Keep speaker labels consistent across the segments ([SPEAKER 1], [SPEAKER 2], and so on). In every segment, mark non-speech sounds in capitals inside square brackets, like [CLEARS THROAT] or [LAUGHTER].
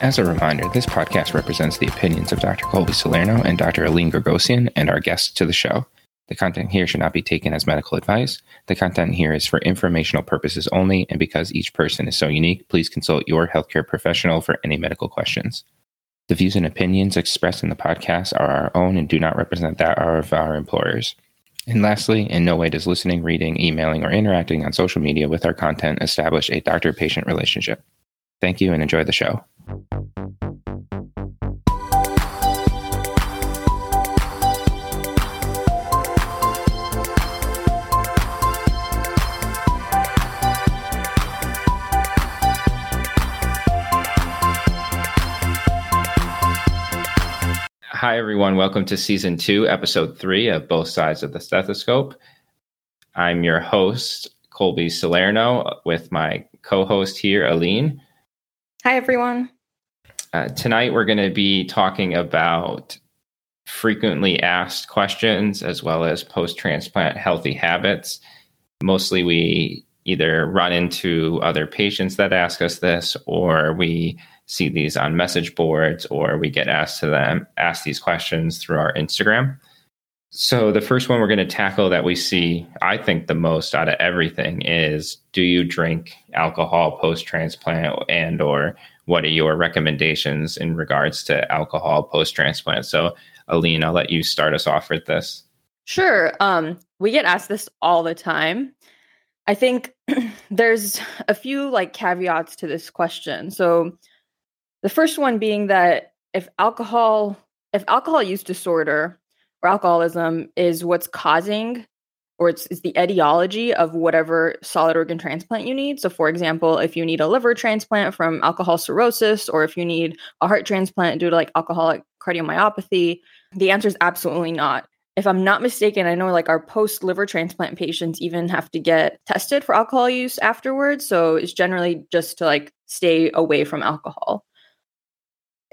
[SPEAKER 1] As a reminder, this podcast represents the opinions of Dr. Colby Salerno and Dr. Aline Gregosian and our guests to the show. The content here should not be taken as medical advice. The content here is for informational purposes only, and because each person is so unique, please consult your healthcare professional for any medical questions. The views and opinions expressed in the podcast are our own and do not represent that of our employers. And lastly, in no way does listening, reading, emailing, or interacting on social media with our content establish a doctor patient relationship. Thank you and enjoy the show. Hi, everyone. Welcome to season two, episode three of Both Sides of the Stethoscope. I'm your host, Colby Salerno, with my co host here, Aline.
[SPEAKER 2] Hi, everyone.
[SPEAKER 1] Uh, tonight, we're going to be talking about frequently asked questions as well as post transplant healthy habits. Mostly, we either run into other patients that ask us this, or we see these on message boards, or we get asked to them ask these questions through our Instagram. So the first one we're going to tackle that we see, I think, the most out of everything is: Do you drink alcohol post transplant, and or what are your recommendations in regards to alcohol post transplant? So, Aline, I'll let you start us off with this.
[SPEAKER 2] Sure. Um, we get asked this all the time. I think [CLEARS THROAT] there's a few like caveats to this question. So, the first one being that if alcohol, if alcohol use disorder or alcoholism is what's causing or it's, it's, the etiology of whatever solid organ transplant you need. So, for example, if you need a liver transplant from alcohol cirrhosis, or if you need a heart transplant due to like alcoholic cardiomyopathy, the answer is absolutely not. If I'm not mistaken, I know like our post liver transplant patients even have to get tested for alcohol use afterwards. So, it's generally just to like stay away from alcohol.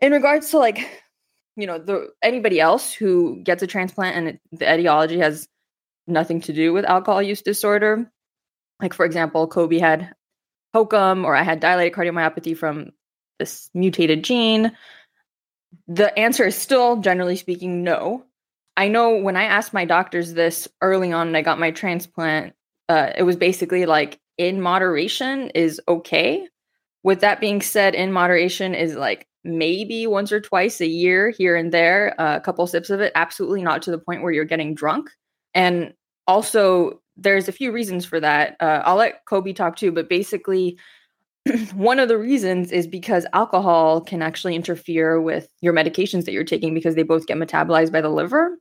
[SPEAKER 2] In regards to like you know the anybody else who gets a transplant and it, the etiology has nothing to do with alcohol use disorder. Like for example kobe had HOCM or i had dilated cardiomyopathy from this mutated gene. The answer is still generally speaking no. I know when i asked my doctors this early on and i got my transplant uh, it was basically like in moderation is okay. With that being said in moderation is like maybe once or twice a year here and there, uh, a couple sips of it, absolutely not to the point where you're getting drunk. And also, there's a few reasons for that. Uh, I'll let Kobe talk too, but basically, [CLEARS THROAT] one of the reasons is because alcohol can actually interfere with your medications that you're taking because they both get metabolized by the liver.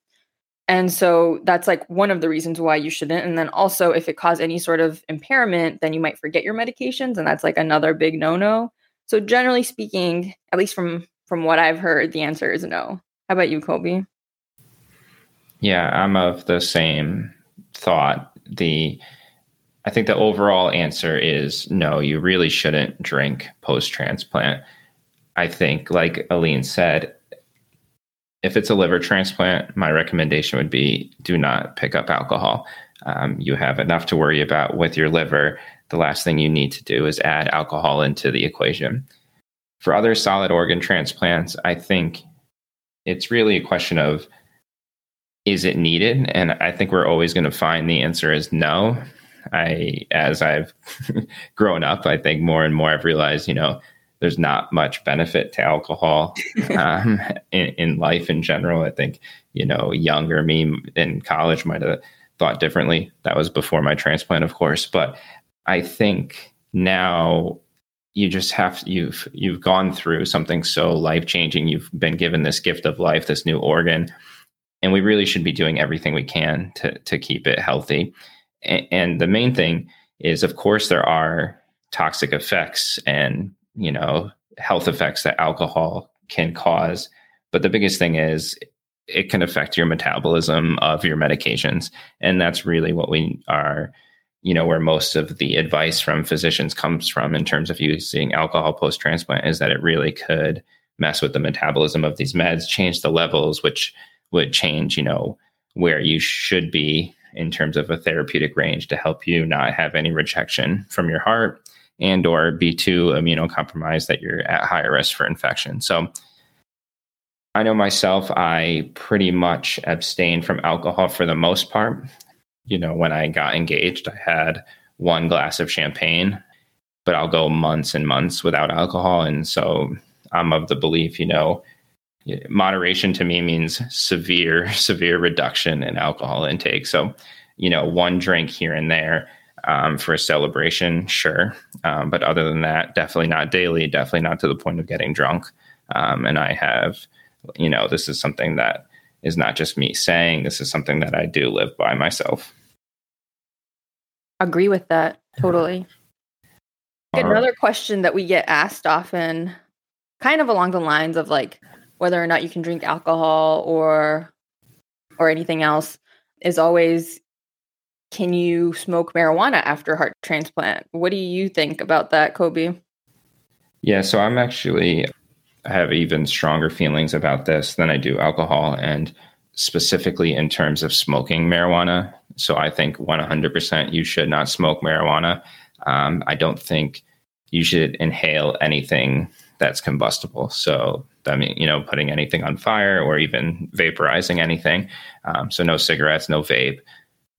[SPEAKER 2] And so that's like one of the reasons why you shouldn't. And then also, if it causes any sort of impairment, then you might forget your medications. And that's like another big no no. So generally speaking, at least from from what I've heard, the answer is no. How about you, Kobe?
[SPEAKER 1] Yeah, I'm of the same thought. The I think the overall answer is no, you really shouldn't drink post transplant. I think, like Aline said, if it's a liver transplant, my recommendation would be do not pick up alcohol. Um, you have enough to worry about with your liver the last thing you need to do is add alcohol into the equation. For other solid organ transplants, I think it's really a question of is it needed? And I think we're always going to find the answer is no. I, as I've [LAUGHS] grown up, I think more and more I've realized, you know, there's not much benefit to alcohol [LAUGHS] um, in, in life in general. I think, you know, younger me in college might have thought differently. That was before my transplant, of course. But I think now you just have you've you've gone through something so life changing. You've been given this gift of life, this new organ, and we really should be doing everything we can to to keep it healthy. And, and the main thing is, of course, there are toxic effects and you know health effects that alcohol can cause. But the biggest thing is it can affect your metabolism of your medications, and that's really what we are you know where most of the advice from physicians comes from in terms of using alcohol post transplant is that it really could mess with the metabolism of these meds change the levels which would change you know where you should be in terms of a therapeutic range to help you not have any rejection from your heart and or B2 immunocompromised that you're at higher risk for infection. So I know myself, I pretty much abstain from alcohol for the most part. You know, when I got engaged, I had one glass of champagne, but I'll go months and months without alcohol. And so I'm of the belief, you know, moderation to me means severe, [LAUGHS] severe reduction in alcohol intake. So, you know, one drink here and there um, for a celebration, sure. Um, but other than that, definitely not daily, definitely not to the point of getting drunk. Um, and I have you know, this is something that is not just me saying, this is something that I do live by myself.
[SPEAKER 2] Agree with that totally. Another question that we get asked often, kind of along the lines of like whether or not you can drink alcohol or or anything else, is always can you smoke marijuana after heart transplant? What do you think about that, Kobe?
[SPEAKER 1] Yeah, so I'm actually I have even stronger feelings about this than I do alcohol, and specifically in terms of smoking marijuana. So I think 100% you should not smoke marijuana. Um, I don't think you should inhale anything that's combustible. So I mean, you know, putting anything on fire or even vaporizing anything. Um, so no cigarettes, no vape,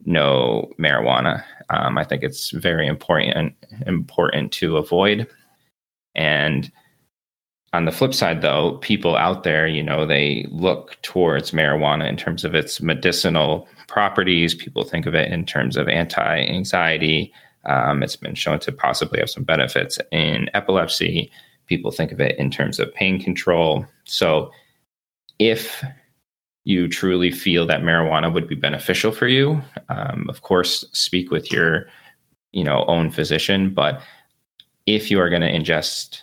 [SPEAKER 1] no marijuana. Um, I think it's very important important to avoid. And on the flip side, though, people out there, you know, they look towards marijuana in terms of its medicinal properties. People think of it in terms of anti anxiety. Um, it's been shown to possibly have some benefits in epilepsy. People think of it in terms of pain control. So, if you truly feel that marijuana would be beneficial for you, um, of course, speak with your, you know, own physician. But if you are going to ingest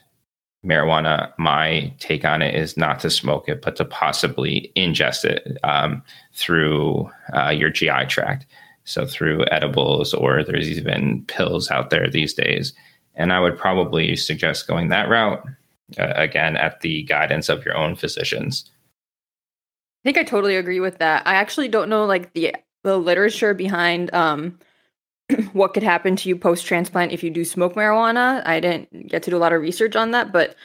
[SPEAKER 1] marijuana, my take on it is not to smoke it, but to possibly ingest it um, through uh, your GI tract. So through edibles, or there's even pills out there these days. And I would probably suggest going that route uh, again at the guidance of your own physicians.
[SPEAKER 2] I think I totally agree with that. I actually don't know like the the literature behind um, [CLEARS THROAT] what could happen to you post transplant if you do smoke marijuana. I didn't get to do a lot of research on that, but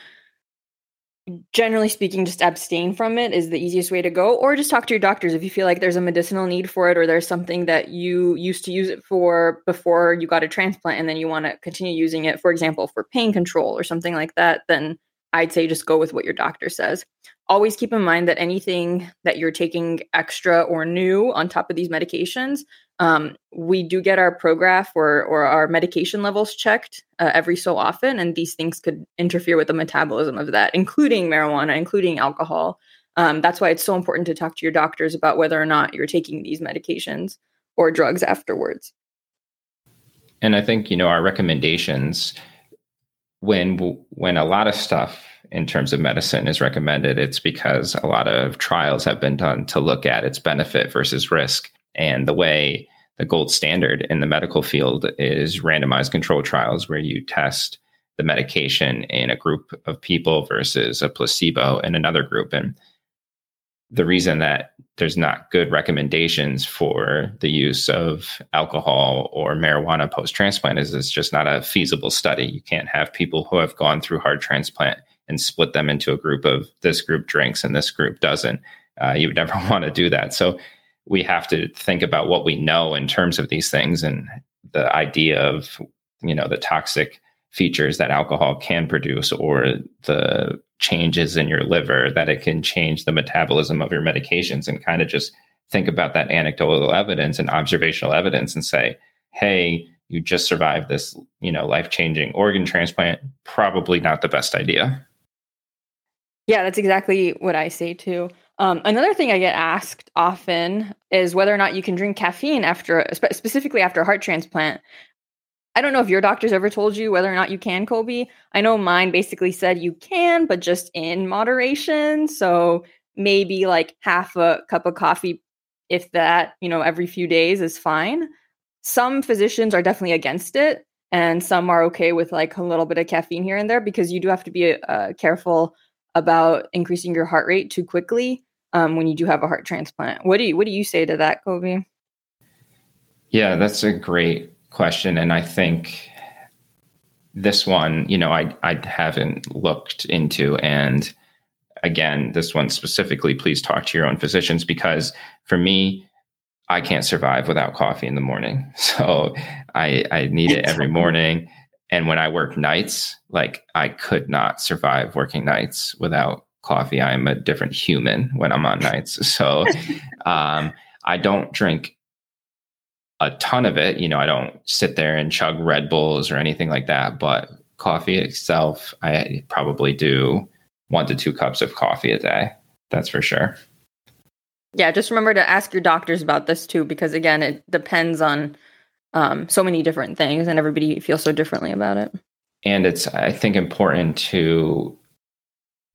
[SPEAKER 2] generally speaking, just abstain from it is the easiest way to go, or just talk to your doctors if you feel like there's a medicinal need for it or there's something that you used to use it for before you got a transplant and then you want to continue using it, for example, for pain control or something like that, then I'd say just go with what your doctor says. Always keep in mind that anything that you're taking extra or new on top of these medications um, we do get our Prograf or, or our medication levels checked uh, every so often, and these things could interfere with the metabolism of that, including marijuana, including alcohol. Um, that's why it's so important to talk to your doctors about whether or not you're taking these medications or drugs afterwards.
[SPEAKER 1] And I think you know our recommendations when when a lot of stuff in terms of medicine is recommended, it's because a lot of trials have been done to look at its benefit versus risk and the way the gold standard in the medical field is randomized control trials where you test the medication in a group of people versus a placebo in another group. And the reason that there's not good recommendations for the use of alcohol or marijuana post transplant is it's just not a feasible study. You can't have people who have gone through heart transplant and split them into a group of this group drinks and this group doesn't. Uh, you would never [LAUGHS] want to do that. So we have to think about what we know in terms of these things and the idea of you know the toxic features that alcohol can produce or the changes in your liver that it can change the metabolism of your medications and kind of just think about that anecdotal evidence and observational evidence and say hey you just survived this you know life-changing organ transplant. Probably not the best idea.
[SPEAKER 2] Yeah that's exactly what i say too um, another thing I get asked often is whether or not you can drink caffeine after, specifically after a heart transplant. I don't know if your doctor's ever told you whether or not you can, Kobe. I know mine basically said you can, but just in moderation. So maybe like half a cup of coffee, if that, you know, every few days is fine. Some physicians are definitely against it, and some are okay with like a little bit of caffeine here and there because you do have to be uh, careful about increasing your heart rate too quickly um, when you do have a heart transplant. What do you what do you say to that, Kobe?
[SPEAKER 1] Yeah, that's a great question, and I think this one, you know, I I haven't looked into, and again, this one specifically, please talk to your own physicians because for me, I can't survive without coffee in the morning. [LAUGHS] So I I need it every morning. And when I work nights, like I could not survive working nights without coffee. I'm a different human when I'm on nights. [LAUGHS] So um, I don't drink a ton of it. You know, I don't sit there and chug Red Bulls or anything like that. But coffee itself, I probably do one to two cups of coffee a day. That's for sure.
[SPEAKER 2] Yeah, just remember to ask your doctors about this too, because again, it depends on um, so many different things, and everybody feels so differently about it.
[SPEAKER 1] And it's, I think, important to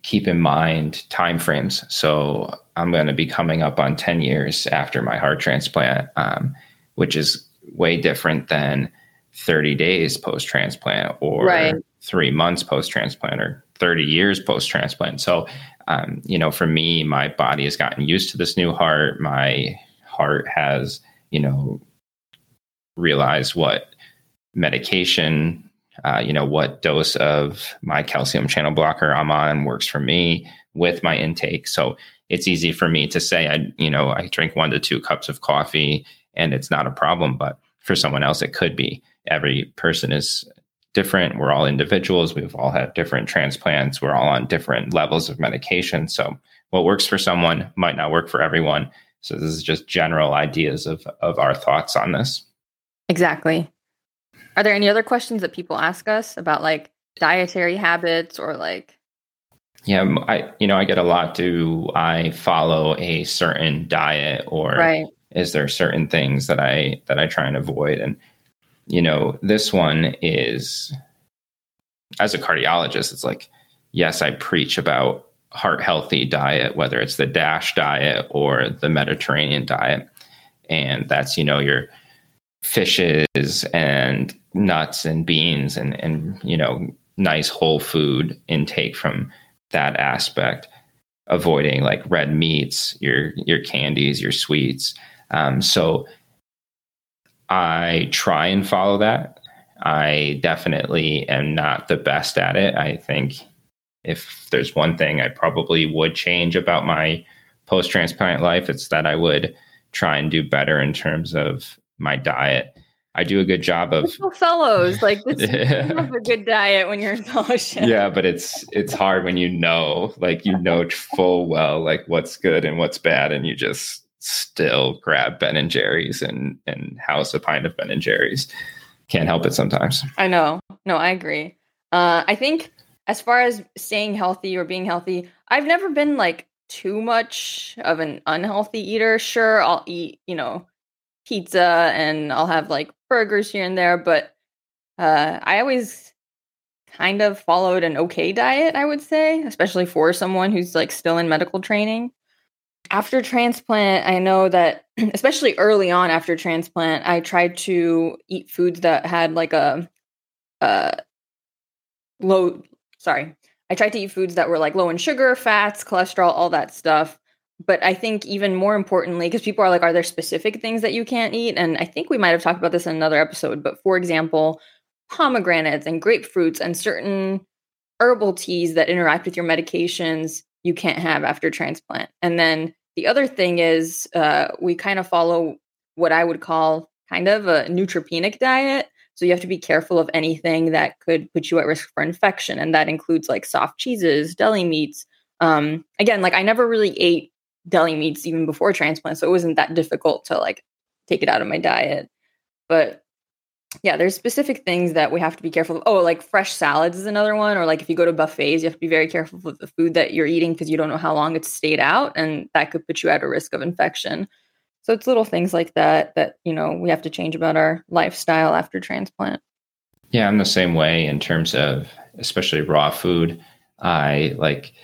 [SPEAKER 1] keep in mind time frames. So I'm going to be coming up on 10 years after my heart transplant, um, which is way different than 30 days post transplant or right. three months post transplant or 30 years post transplant. So, um, you know, for me, my body has gotten used to this new heart. My heart has, you know, realized what medication uh, you know, what dose of my calcium channel blocker I'm on works for me with my intake. So it's easy for me to say, I, you know, I drink one to two cups of coffee and it's not a problem. But for someone else, it could be. Every person is different. We're all individuals. We've all had different transplants. We're all on different levels of medication. So what works for someone might not work for everyone. So this is just general ideas of of our thoughts on this.
[SPEAKER 2] Exactly. Are there any other questions that people ask us about like dietary habits or like
[SPEAKER 1] yeah, I you know, I get a lot. Do I follow a certain diet or right. is there certain things that I that I try and avoid? And you know, this one is as a cardiologist it's like yes, I preach about heart healthy diet whether it's the DASH diet or the Mediterranean diet. And that's you know your fishes and nuts and beans and and you know nice whole food intake from that aspect avoiding like red meats your your candies your sweets. Um, so i try and follow that. I definitely am not the best at it. I think if there's one thing i probably would change about my post transplant life it's that i would try and do better in terms of my diet I do a good job of
[SPEAKER 2] fellows like [LAUGHS] this. have a good diet when you're in fellowship.
[SPEAKER 1] Yeah, but it's it's hard when you know, like you know full well, like what's good and what's bad, and you just still grab Ben and Jerry's and and house a pint of Ben and Jerry's. Can't help it sometimes.
[SPEAKER 2] I know. No, I agree. Uh, I think as far as staying healthy or being healthy, I've never been like too much of an unhealthy eater. Sure, I'll eat, you know, pizza and I'll have like burgers here and there, but uh, I always kind of followed an okay diet, I would say, especially for someone who's like still in medical training. After transplant, I know that [CLEARS THROAT] especially early on after transplant, I tried to eat foods that had like a, a low, sorry, I tried to eat foods that were like low in sugar, fats, cholesterol, all that stuff but I think even more importantly, because people are like, are there specific things that you can't eat? And I think we might have talked about this in another episode, but for example, pomegranates and grapefruits and certain herbal teas that interact with your medications you can't have after transplant. And then the other thing is uh, we kind of follow what I would call kind of a neutropenic diet. So you have to be careful of anything that could put you at risk for infection. And that includes like soft cheeses, deli meats. Um, again, like I never really ate deli meats even before transplant, so it wasn't that difficult to like take it out of my diet. But yeah, there's specific things that we have to be careful of. Oh, like fresh salads is another one, or like if you go to buffets, you have to be very careful with the food that you're eating because you don't know how long it's stayed out, and that could put you at a risk of infection. So it's little things like that that you know we have to change about our lifestyle after transplant.
[SPEAKER 1] Yeah, I'm the same way in terms of especially raw food. I like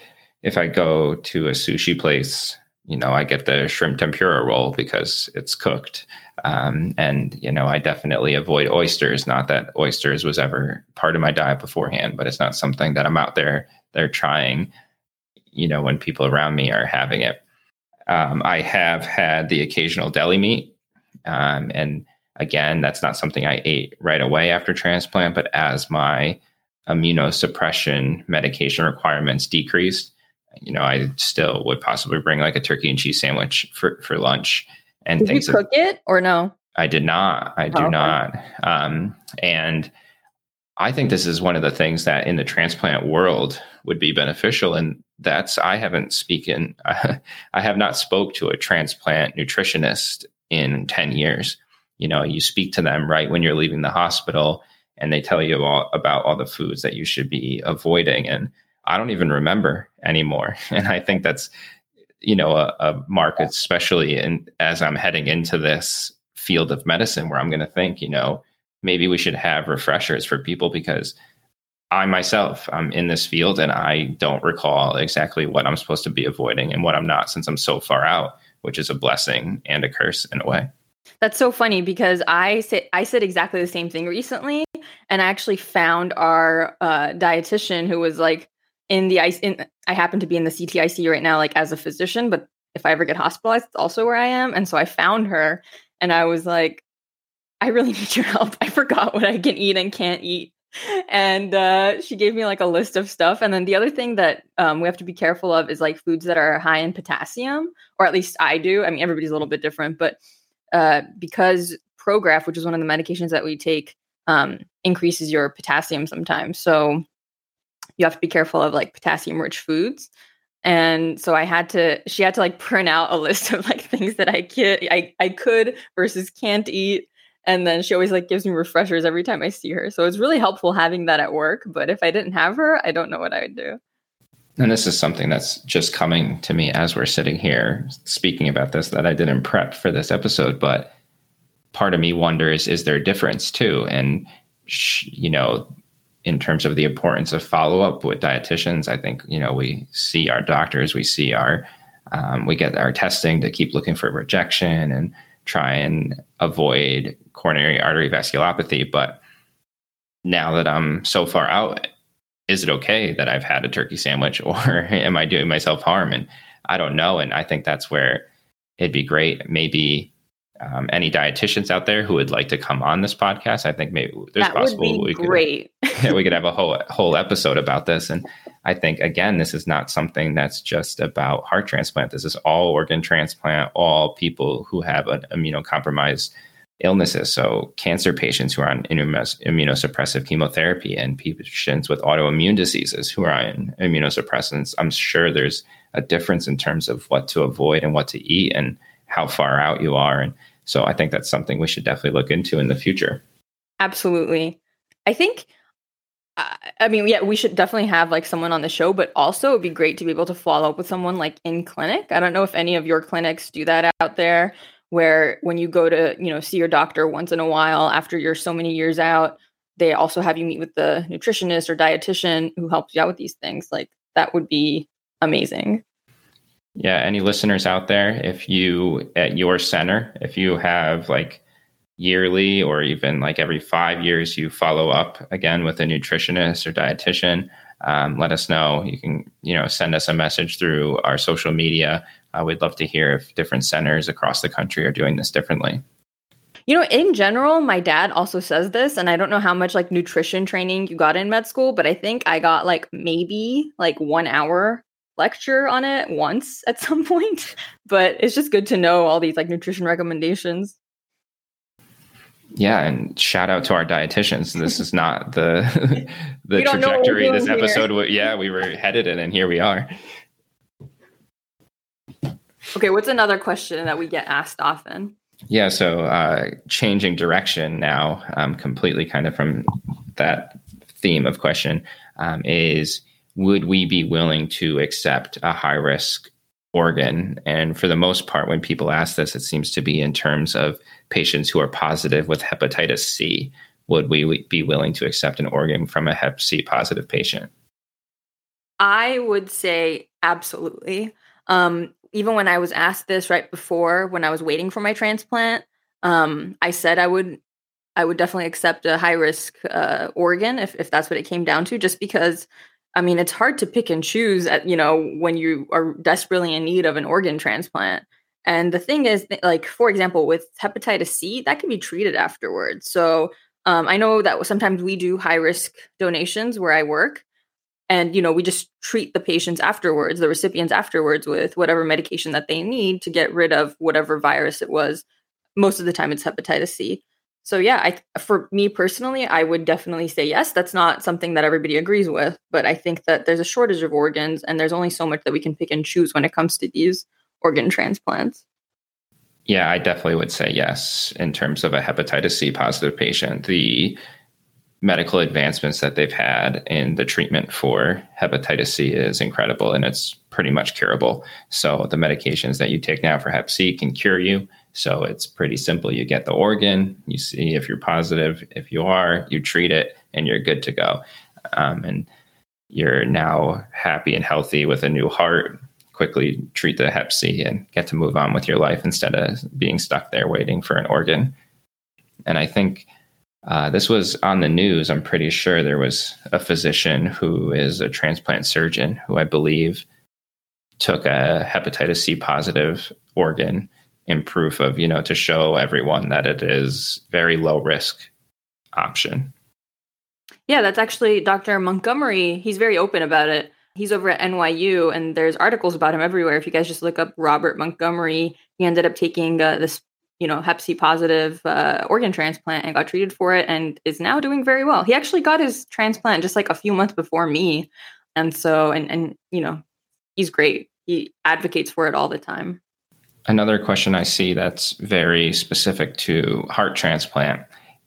[SPEAKER 1] if I go to a sushi place you know, I get the shrimp tempura roll because it's cooked. Um, and, you know, I definitely avoid oysters. Not that oysters was ever part of my diet beforehand, but it's not something that I'm out there, they're trying, you know, when people around me are having it. Um, I have had the occasional deli meat. Um, and again, that's not something I ate right away after transplant, but as my immunosuppression medication requirements decreased, you know, I still would possibly bring like a turkey and cheese sandwich for, for lunch and
[SPEAKER 2] Did
[SPEAKER 1] things.
[SPEAKER 2] you cook it or no?
[SPEAKER 1] I did not. I do
[SPEAKER 2] Oh, okay.
[SPEAKER 1] not. Um, and I think this is one of the things that in the transplant world would be beneficial. And that's I haven't spoken. [LAUGHS] I have not spoke to a transplant nutritionist in ten years. You know, you speak to them right when you're leaving the hospital, and they tell you all about all the foods that you should be avoiding. And I don't even remember anymore. [LAUGHS] And I think that's you know a, a mark, especially in as I'm heading into this field of medicine, where I'm going to think, you know, maybe we should have refreshers for people because I myself I'm in this field and I don't recall exactly what I'm supposed to be avoiding and what I'm not since I'm so far out, which is a blessing and a curse in a way.
[SPEAKER 2] That's so funny because I said I said exactly the same thing recently, and I actually found our uh, dietitian who was like in the ice. In, I happen to be in the CTIC right now, like as a physician, but if I ever get hospitalized, it's also where I am. And so I found her, and I was like, I really [LAUGHS] need your help. I forgot what I can eat and can't eat. And uh, she gave me like a list of stuff. And then the other thing that um, we have to be careful of is like foods that are high in potassium, or at least I do. I mean, everybody's a little bit different, but uh, because Prograf, which is one of the medications that we take, um, increases your potassium sometimes. So you have to be careful of like potassium rich foods. And so I had to, she had to like print out a list [LAUGHS] of like things that I could, I, I could versus can't eat. And then she always like gives me refreshers every time I see her. So it's really helpful having that at work. But if I didn't have her, I don't know what I would do.
[SPEAKER 1] And this is something that's just coming to me as we're sitting here speaking about this that I didn't prep for this episode, but part of me wonders is there a difference too? And, you know, in terms of the importance of follow up with dietitians, I think, you know, we see our doctors, we see our, um, we get our testing to keep looking for rejection and try and avoid coronary artery vasculopathy. But now that I'm so far out, is it okay that I've had a turkey sandwich [LAUGHS] or am I doing myself harm? And I don't know. And I think that's where it'd be great. Maybe um, any dietitians out there who would like to come on this podcast, I think maybe there's
[SPEAKER 2] that would
[SPEAKER 1] possible
[SPEAKER 2] be
[SPEAKER 1] we could
[SPEAKER 2] great. [LAUGHS]
[SPEAKER 1] we could [LAUGHS] have a whole whole episode about this. And I think again, this is not something that's just about heart transplant. This is all organ transplant, all people who have an immunocompromised illnesses. So cancer patients who are on immunosuppressive chemotherapy and patients with autoimmune diseases who are on immunosuppressants. I'm sure there's a difference in terms of what to avoid and what to eat and how far out you are. And so I think that's something we should definitely look into in the future.
[SPEAKER 2] Absolutely. I think I I mean, yeah, we should definitely have like someone on the show, but also it'd be great to be able to follow up with someone like in clinic. I don't know if any of your clinics do that out there where when you go to, you know, see your doctor once in a while after you're so many years out, they also have you meet with the nutritionist or dietitian who helps you out with these things. Like that would be amazing.
[SPEAKER 1] Yeah, any listeners out there, if you at your center, if you have like yearly or even like every five years, you follow up again with a nutritionist or dietitian, um, let us know. You can, you know, send us a message through our social media. Uh, we'd love to hear if different centers across the country are doing this differently.
[SPEAKER 2] You know, in general, my dad also says this, and I don't know how much like nutrition training you got in med school, but I think I got like maybe like one hour lecture on it once at [LAUGHS] some point. But it's just good to know all these like nutrition recommendations.
[SPEAKER 1] Yeah, and shout out to our dietitians. This is not the [LAUGHS] the
[SPEAKER 2] We don't know what we're
[SPEAKER 1] trajectory this
[SPEAKER 2] here.
[SPEAKER 1] episode. wa- Yeah, we were headed in, and here we are.
[SPEAKER 2] Okay, what's another question that we get asked often?
[SPEAKER 1] Yeah, so uh, changing direction now, um, completely kind of from that theme of question, um, is would we be willing to accept a high risk organ? And for the most part, when people ask this, it seems to be in terms of patients who are positive with hepatitis C. Would we be willing to accept an organ from a Hep C positive patient?
[SPEAKER 2] I would say absolutely. Um, even when I was asked this right before, when I was waiting for my transplant, um, I said I would, I would definitely accept a high risk uh, organ if if that's what it came down to. Just because, I mean, it's hard to pick and choose at you know when you are desperately in need of an organ transplant. And the thing is, like, for example, with hepatitis C, that can be treated afterwards. So um, I know that sometimes we do high risk donations where I work. And, you know, we just treat the patients afterwards, the recipients afterwards with whatever medication that they need to get rid of whatever virus it was. Most of the time, it's hepatitis C. So yeah, I for me personally, I would definitely say yes. That's not something that everybody agrees with, but I think that there's a shortage of organs and there's only so much that we can pick and choose when it comes to these organ transplants.
[SPEAKER 1] Yeah, I definitely would say yes in terms of a hepatitis C positive patient. The medical advancements that they've had in the treatment for hepatitis C is incredible and it's pretty much curable. So the medications that you take now for hep C can cure you so it's pretty simple. You get the organ, you see if you're positive. If you are, you treat it, and you're good to go. Um, and you're now happy and healthy with a new heart. Quickly treat the Hep C and get to move on with your life instead of being stuck there waiting for an organ. And I think uh, this was on the news. I'm pretty sure there was a physician who is a transplant surgeon who I believe took a hepatitis C positive organ in proof of you know to show everyone that it is very low risk option.
[SPEAKER 2] Yeah that's actually dr montgomery. He's very open about it. He's over at nyu and there's articles about him everywhere. If you guys just look up robert montgomery he ended up taking uh, this you know hep c positive uh, organ transplant and got treated for it and is now doing very well. He actually got his transplant just like a few months before me. And so and and you know he's great. He advocates for it all the time
[SPEAKER 1] another question I see that's very specific to heart transplant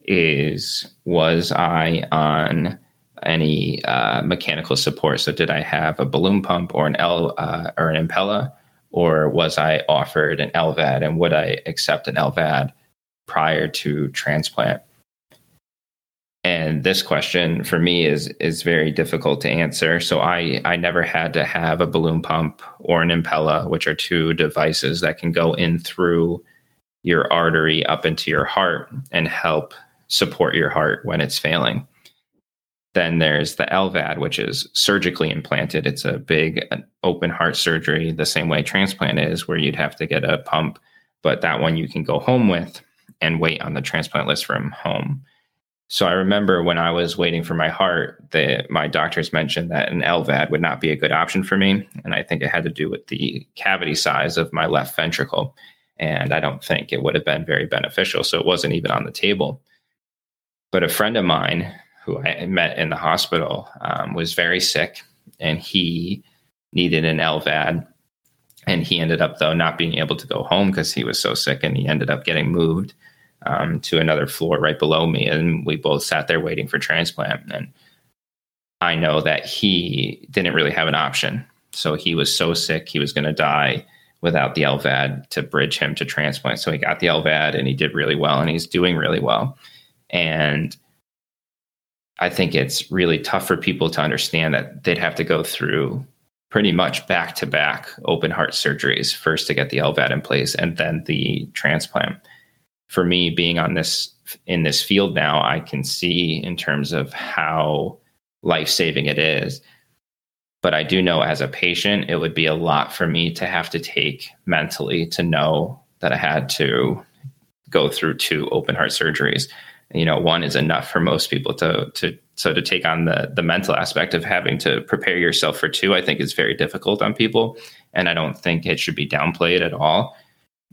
[SPEAKER 1] is was I on any uh, mechanical support? So did I have a balloon pump or an L uh, or an Impella, or was I offered an LVAD, and would I accept an LVAD prior to transplant? And this question for me is is very difficult to answer so i i never had to have a balloon pump or an impella which are two devices that can go in through your artery up into your heart and help support your heart when it's failing then there's the LVAD, which is surgically implanted. It's a big uh, open heart surgery, the same way transplant is, where you'd have to get a pump, but that one you can go home with and wait on the transplant list from home. So I remember when I was waiting for my heart, that my doctors mentioned that an LVAD would not be a good option for me. And I think it had to do with the cavity size of my left ventricle. And I don't think it would have been very beneficial. So it wasn't even on the table. But a friend of mine who I met in the hospital um, was very sick and he needed an LVAD. And he ended up, though, not being able to go home because he was so sick and he ended up getting moved um, to another floor right below me, and we both sat there waiting for transplant. And I know that he didn't really have an option, so he was so sick he was going to die without the LVAD to bridge him to transplant. So he got the LVAD, and he did really well, and he's doing really well. And I think it's really tough for people to understand that they'd have to go through pretty much back to back open heart surgeries first to get the LVAD in place and then the transplant for me being on this in this field now, I can see in terms of how life saving it is. But I do know as a patient, it would be a lot for me to have to take mentally to know that I had to go through two open heart surgeries. You know, one is enough for most people to to so to take on the the mental aspect of having to prepare yourself for two, I think is very difficult on people, and I don't think it should be downplayed at all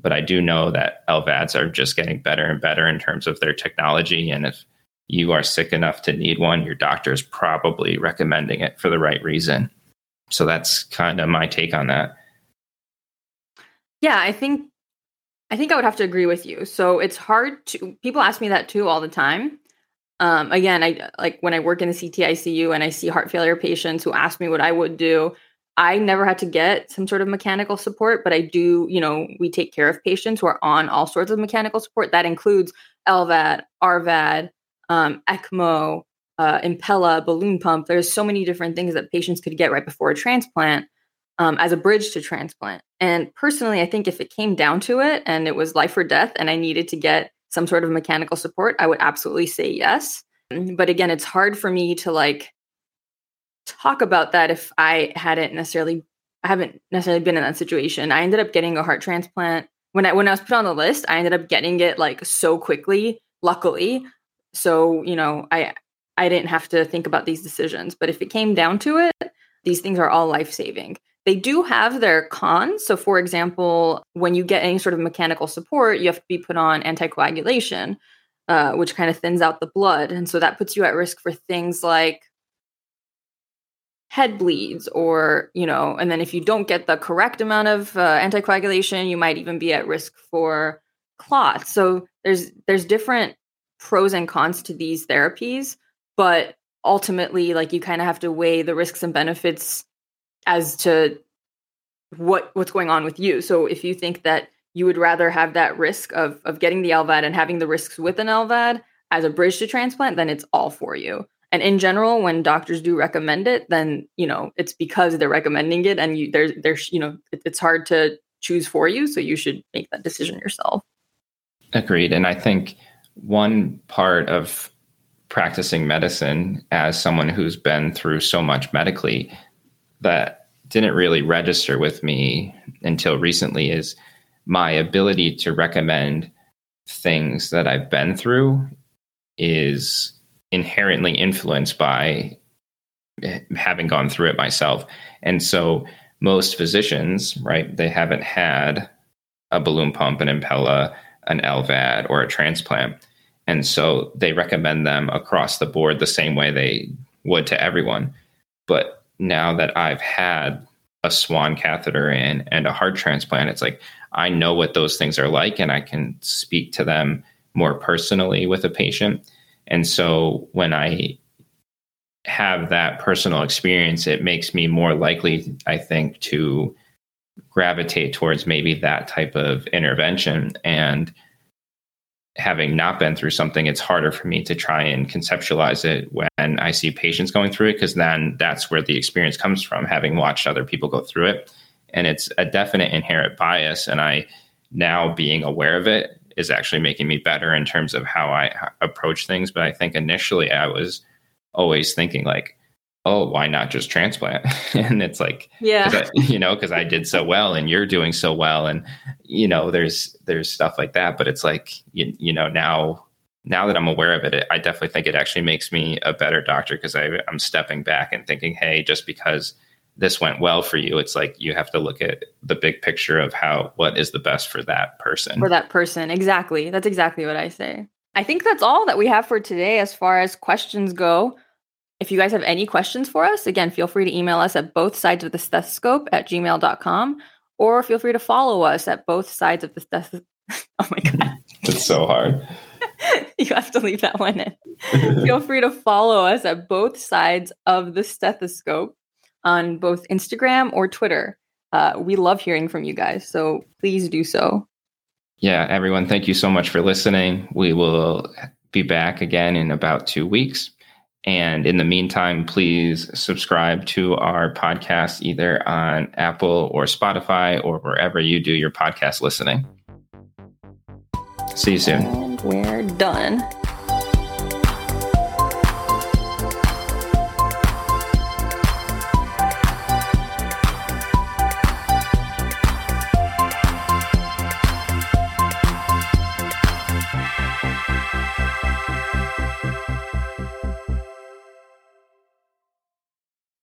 [SPEAKER 1] but I do know that LVADs are just getting better and better in terms of their technology. And if you are sick enough to need one, your doctor is probably recommending it for the right reason. So that's kind of my take on that.
[SPEAKER 2] Yeah, I think I think I would have to agree with you. So it's hard to people ask me that too all the time. Um, again, I like when I work in the CTICU and I see heart failure patients who ask me what I would do. I never had to get some sort of mechanical support, but I do, you know, we take care of patients who are on all sorts of mechanical support. That includes LVAD, RVAD, um, ECMO, uh, Impella, balloon pump. There's so many different things that patients could get right before a transplant um, as a bridge to transplant. And personally, I think if it came down to it and it was life or death and I needed to get some sort of mechanical support, I would absolutely say yes. But again, it's hard for me to like talk about that if I hadn't necessarily I haven't necessarily been in that situation. I ended up getting a heart transplant when I when I was put on the list. I ended up getting it like so quickly, luckily. So you know, I I didn't have to think about these decisions. But if it came down to it, these things are all life saving. They do have their cons. So, for example, when you get any sort of mechanical support, you have to be put on anticoagulation, uh, which kind of thins out the blood. And so that puts you at risk for things like head bleeds or you know and then if you don't get the correct amount of uh, anticoagulation you might even be at risk for clots. So there's there's different pros and cons to these therapies but ultimately like you kind of have to weigh the risks and benefits as to what what's going on with you. So if you think that you would rather have that risk of of getting the LVAD and having the risks with an LVAD as a bridge to transplant then it's all for you and in general when doctors do recommend it then you know it's because they're recommending it and you there's there's you know it, it's hard to choose for you so you should make that decision yourself.
[SPEAKER 1] Agreed. And i think one part of practicing medicine as someone who's been through so much medically that didn't really register with me until recently is my ability to recommend things that I've been through is inherently influenced by having gone through it myself. And so most physicians, right, they haven't had a balloon pump, an Impella, an LVAD, or a transplant. And so they recommend them across the board the same way they would to everyone. But now that I've had a swan catheter in and a heart transplant, it's like I know what those things are like and I can speak to them more personally with a patient. And so when I have that personal experience, it makes me more likely, I think, to gravitate towards maybe that type of intervention. And having not been through something, it's harder for me to try and conceptualize it when I see patients going through it, because then that's where the experience comes from, having watched other people go through it. And it's a definite inherent bias. And I, now being aware of it, is actually making me better in terms of how I approach things. But I think initially I was always thinking like, oh, why not just transplant? [LAUGHS] and it's like,
[SPEAKER 2] yeah,
[SPEAKER 1] I, [LAUGHS] you know, because I did so well and you're doing so well, and you know, there's there's stuff like that. But it's like, you, you know, now now that I'm aware of it, it, I definitely think it actually makes me a better doctor because I'm stepping back and thinking, hey, just because this went well for you it's like you have to look at the big picture of how what is the best for that person.
[SPEAKER 2] For that person exactly. That's exactly what i say. I think that's all that we have for today as far as questions go. If you guys have any questions for us again feel free to email us at both sides of the stethoscope at gmail.com or feel free to follow us at both sides of the stethoscope [LAUGHS] oh my god. [LAUGHS]
[SPEAKER 1] It's so hard. [LAUGHS]
[SPEAKER 2] You have to leave that one in. Feel free to follow us at both sides of the stethoscope on both Instagram or Twitter. Uh, we love hearing from you guys, so please do so.
[SPEAKER 1] Yeah, everyone, thank you so much for listening. We will be back again in about two weeks. And in the meantime, please subscribe to our podcast either on Apple or Spotify or wherever you do your podcast listening. See you soon.
[SPEAKER 2] And we're done.